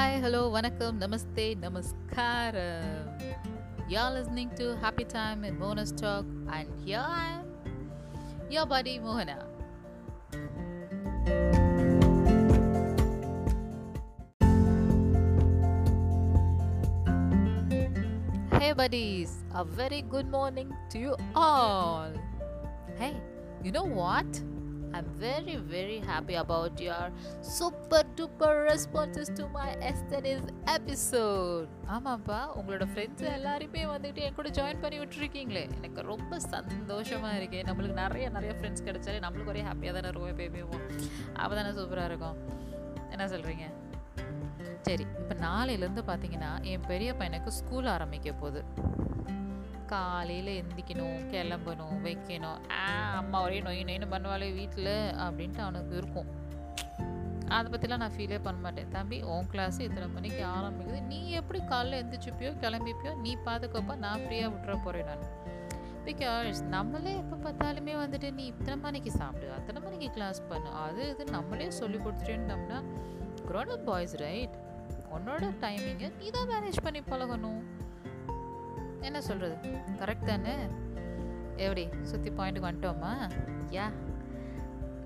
Hi hello வணக்கம் நமஸ்தே நமஸ்காரம் you're listening to happy time in Mona's talk and here I am your buddy மோகனா Hey buddies, a very good morning to you all. Hey, you know what? I'm very, very happy about your super duper responses to my Aesthetics episode. ஆமாப்பா உங்களோட friends எல்லாருமே வந்துட்டு என் கூட join பண்ணி விட்டுருக்கீங்களே. எனக்கு ரொம்ப சந்தோஷமாக இருக்கு. நம்மளுக்கு நிறைய நிறைய ஃப்ரெண்ட்ஸ் கிடைச்சாலே நம்மளுக்கு ஒரே ஹாப்பியாக தானே இருக்கும் எப்பயுமே. அப்போ தானே சூப்பராக இருக்கும். என்ன சொல்கிறீங்க சரி இப்போ நாளையிலேருந்து பார்த்தீங்கன்னா என் பெரிய பையனுக்கு ஸ்கூல் ஆரம்பிக்க போகுது. காலையில் எந்திக்கணும் கிளம்பணும் வைக்கணும். ஆ அம்மா ஒரே நொய் நொயின்னு பண்ணுவாளே வீட்டில் அப்படின்ட்டு அவனுக்கு இருக்கும். அதை பற்றிலாம் நான் ஃபீலே பண்ண மாட்டேன். தம்பி உன் கிளாஸ் இத்தனை மணிக்கு ஆரம்பிக்குது. நீ எப்படி காலைல எந்திரிச்சுப்பியோ கிளம்பிப்பியோ நீ பார்த்துக்கப்பா நான் ஃப்ரீயாக விட்டுற போகிறேன் நான். பிகாஸ் நம்மளே எப்போ பார்த்தாலுமே வந்துட்டு நீ இத்தனை மணிக்கு சாப்பிடு அத்தனை மணிக்கு கிளாஸ் பண்ணு. அது இது நம்மளே சொல்லி கொடுத்துட்டேன்னோம்னா க்ரோன் அப் பாய்ஸ் ரைட் உன்னோட டைமிங்கை நீ தான் மேனேஜ் பண்ணி பழகணும். என்ன சொல்கிறது கரெக்ட் தானே? எப்படி? சுற்றி பாயிண்ட்டுக்கு வந்துட்டோமா? யா.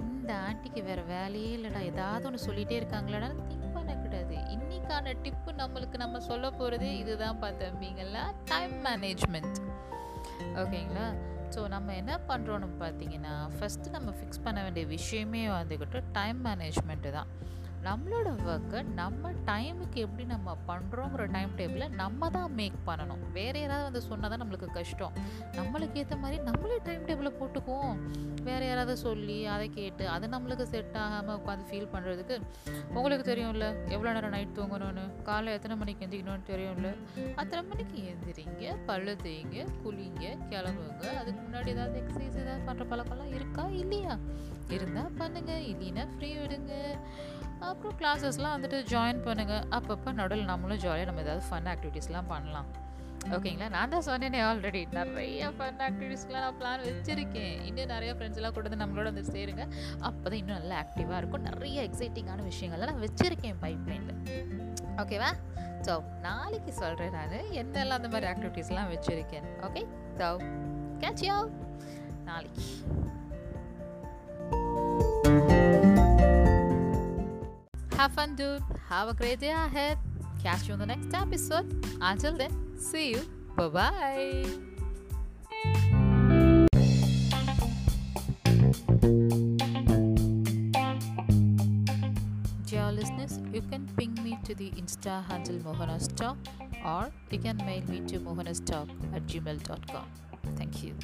இந்த ஆண்டிக்கு வேறு வேலையே இல்லைடா. ஏதாவது ஒன்று சொல்லிகிட்டே இருக்காங்களாடா திங்க் பண்ணக்கூடாது. இன்னைக்கான டிப்பு நம்மளுக்கு நம்ம சொல்ல போகிறது இதுதான் பார்த்தம்பிங்களா டைம் மேனேஜ்மெண்ட் ஓகேங்களா? ஸோ நம்ம என்ன பண்ணுறோன்னு பார்த்தீங்கன்னா ஃபஸ்ட்டு நம்ம ஃபிக்ஸ் பண்ண வேண்டிய விஷயமே வந்துக்கிட்டு டைம் மேனேஜ்மெண்ட்டு தான். நம்மளோட ஒர்க்கை நம்ம டைமுக்கு எப்படி நம்ம பண்ணுறோங்கிற டைம் டேபிளை நம்ம தான் மேக் பண்ணணும். வேறு யாராவது வந்து சொன்னால் தான் நம்மளுக்கு கஷ்டம். நம்மளுக்கு ஏற்ற மாதிரி நம்மளே டைம் டேபிளை போட்டுக்குவோம். வேறு யாராவது சொல்லி அதை கேட்டு அது நம்மளுக்கு செட் ஆகாமல் உட்காந்து ஃபீல் பண்ணுறதுக்கு உங்களுக்கு தெரியும்ல? எவ்வளோ நேரம் நைட் தூங்கணும்னு? காலை எத்தனை மணிக்கு எந்திரிக்கணும்னு தெரியும்ல? அத்தனை மணிக்கு எந்திரிங்க பழு தேய்ங்க குளிங்க கிளம்புங்க. அதுக்கு முன்னாடி ஏதாவது எக்ஸசைஸ் ஏதாவது பண்ணுற பழக்கம்லாம் இருக்கா? இல்லையா? இருந்தால் பண்ணுங்கள் இல்லைன்னா ஃப்ரீ விடுங்க அப்புறம் கிளாஸஸ்லாம் வந்துட்டு ஜாயின் பண்ணுங்கள் அப்பப்போ நடுவில் நம்மளும் ஜாலியாக நம்ம ஏதாவது ஃபன் ஆக்டிவிட்டீஸ்லாம் பண்ணலாம். ஓகேங்களா நான் தான் சொன்னேனே ஆல்ரெடி நிறைய ஃபன் ஆக்டிவிட்டீஸ்க்கெலாம் நான் பிளான் வச்சுருக்கேன். இன்னும் நிறைய ஃப்ரெண்ட்ஸ் எல்லாம் கூட வந்து நம்மளோட வந்து சேருங்க. அப்போ தான் இன்னும் நல்லா ஆக்டிவாக இருக்கும். நிறைய எக்ஸைட்டிங்கான விஷயங்கள்லாம் நான் வச்சுருக்கேன் பைப்லைனில் ஓகேவா ஸோ நாளைக்கு சொல்கிறேன் நான். என்னெல்லாம் அந்த மாதிரி ஆக்டிவிட்டீஸ்லாம் வச்சுருக்கேன். ஓகே ஸோ கேட்ச் யூ நாளைக்கு. Have fun, dude. Have a great day ahead. Catch you on the next episode. Until then, see you. Bye bye. Dear listeners, you can ping me to the Insta handle Mohanas Talk or you can mail me to mohanastalk at gmail.com. Thank you.